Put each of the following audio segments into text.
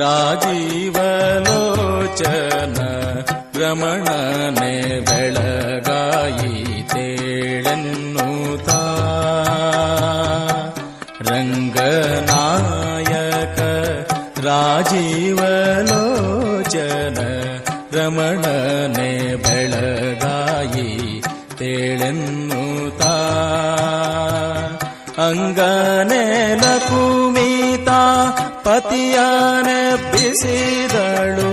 राजीवलोचन रमणने भेळगाय रङ्गनायक राजीवलोचन रमणने बेळगायि तेळन्नुता अङ्गने लपू ಪತಿಯನೆಬ್ಬಿಸಿದಳು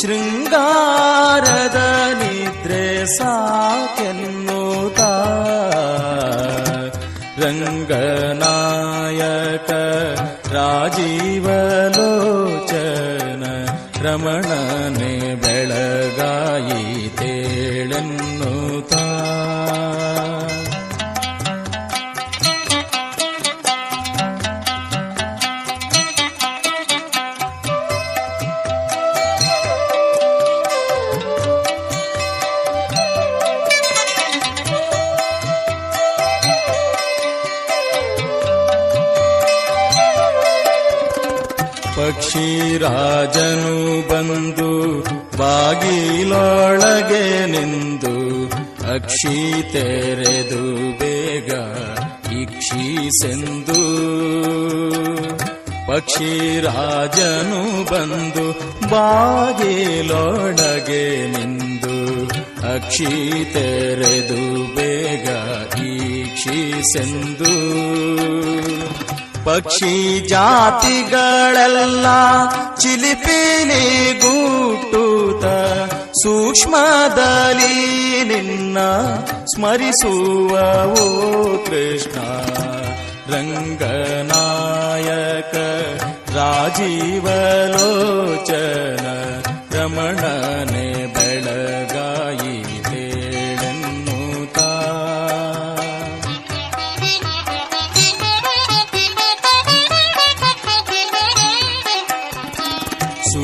ಶೃಂಗಾರದ ನಿದ್ರೆ ಸಾಕೆನ್ನುತ್ತ ರಂಗನಾಯಕ ರಾಜೀವಲೋಚನ ರಮಣನೆ ಬೆಳಗಾಯಿ ಪಕ್ಷಿರಾಜನು ಬಂದು ಬಾಗಿಲೊಳಗೆ ನಿಂದು ಅಕ್ಷಿ ತೆರೆದು ಬೇಗ ಇಕ್ಷಿಸೆಂದು. ಪಕ್ಷಿರಾಜನು ಬಂದು ಬಾಗಿಲೊಳಗೆ ನಿಂದು ಅಕ್ಷಿ ತೆರೆದು ಬೇಗ ಈಕ್ಷಿಸೆಂದು ಪಕ್ಷಿ ಜಾತಿಗಳೆಲ್ಲ ಚಿಲಿಪಿಲಿ ಗೂಟುತ ಸೂಕ್ಷ್ಮದಲ್ಲಿ ನಿನ್ನ ಸ್ಮರಿಸುವವೋ ಕೃಷ್ಣ ರಂಗನಾಯಕ ರಾಜೀವಲೋಚನ ರಮಣನೆ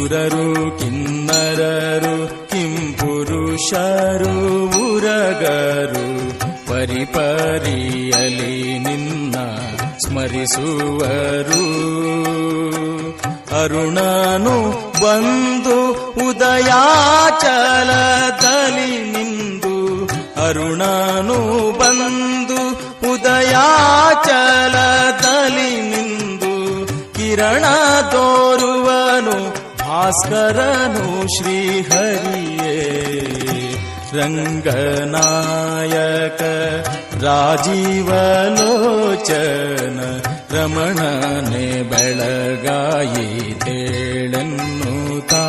ಸುರರು ಕಿನ್ನರರು ಕಿಂಪುರುಷರು ಉರಗರು ಪರಿಪರಿಯಲಿ ನಿನ್ನ ಸ್ಮರಿಸುವರು. ಅರುಣನು ಬಂದು ಉದಯಾಚಲದಲ್ಲಿ भास्करनु श्रीहरिये रङ्गनायक राजीवलोचन रमणने बेळगायि तेळन्नुता।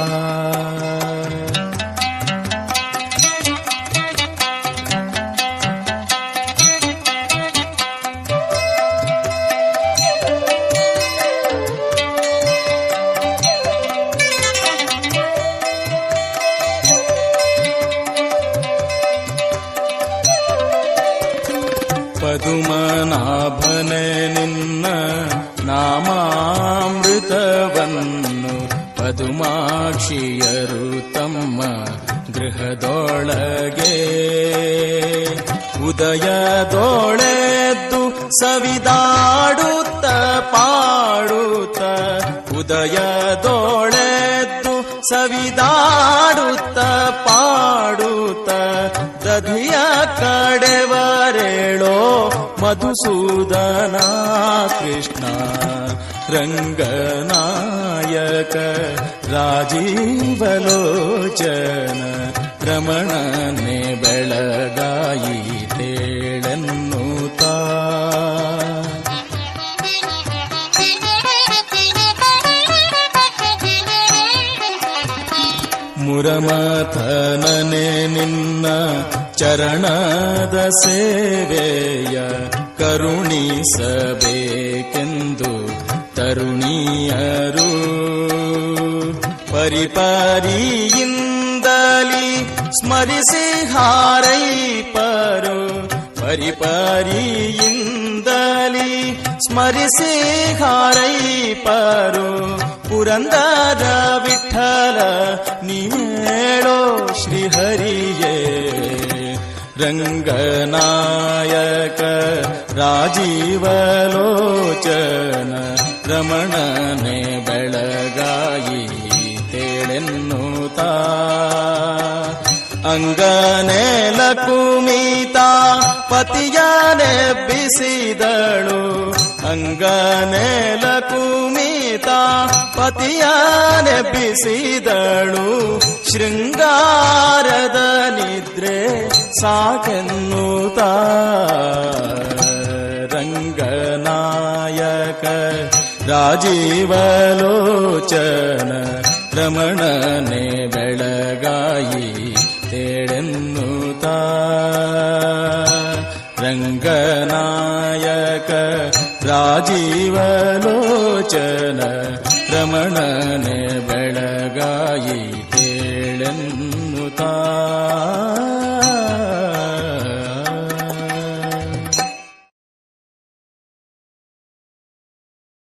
ಪದುಮನಾಭನೆ ನಿನ್ನ ನಾಮಾಮೃತವನ್ನು ಪದುಮಾಕ್ಷಿಯರು ತಮ್ಮ ಗೃಹದೊಳಗೆ. ಉದಯದೊಳೆದ್ದು ಸವಿದಾಡುತ್ತ ಪಾಡುತ್ತ ಉದಯದೊಳೆದ್ದು ಸವಿದಾಡುತ್ತ ಪಾಡುತ್ತ ದಧಿಯ ಕಡೆವರೇಳೋ मधुसूदना कृष्ण रङ्गनायक राजीवलोचन रमणने बलगायि ಮುರಮಥನನೆ ನಿನ್ನ ಚರಣದ ಸೇವೆಯ ಕರುಣಿಸಬೇಕೆಂದು ತರುಣಿಯರು. ಪರಿಪರಿಯಿಂದಲಿ ಸ್ಮರಿಸಿ ಹಾರೈಪರು. ಪರಿಪರಿಯಿಂದಲಿ ಸ್ಮರಿಸಿ ಹಾರೈಪರು ಪುರಂದರ ವಿಠಲ ನೀಳೋ ಶ್ರೀಹರಿಯೇ ರಂಗನಾಯಕ ರಾಜೀವಲೋಚನ ರಮಣನೆ ಬೆಳಗಾಯಿ ತೇಳೆನ್ನುತ್ತಾ ಅಂಗನೆಲ ಕುಮಿತ ಪತಿಯನೆ ಬಿಸಿದಳು ಅಂಗನೆಲ ಕುಮಿತ ಪತಿಯನೆ ಬಿಸಿದಳು. ಶೃಂಗಾರದ ನಿದ್ರೆ ಸಾಕೆನ್ನುತ್ತ. ರಂಗನಾಯಕ ರಾಜೀವಲೋಚನ ರಮಣನೆ ಬೆಳಗಾಯಿ ತೇಳೆನ್ನುತ್ತ ರಾಜೀವಲೋಚನ ರಮಣನೆ ಬೆಳಗಾಯಿ ತೇಳೆನ್ನು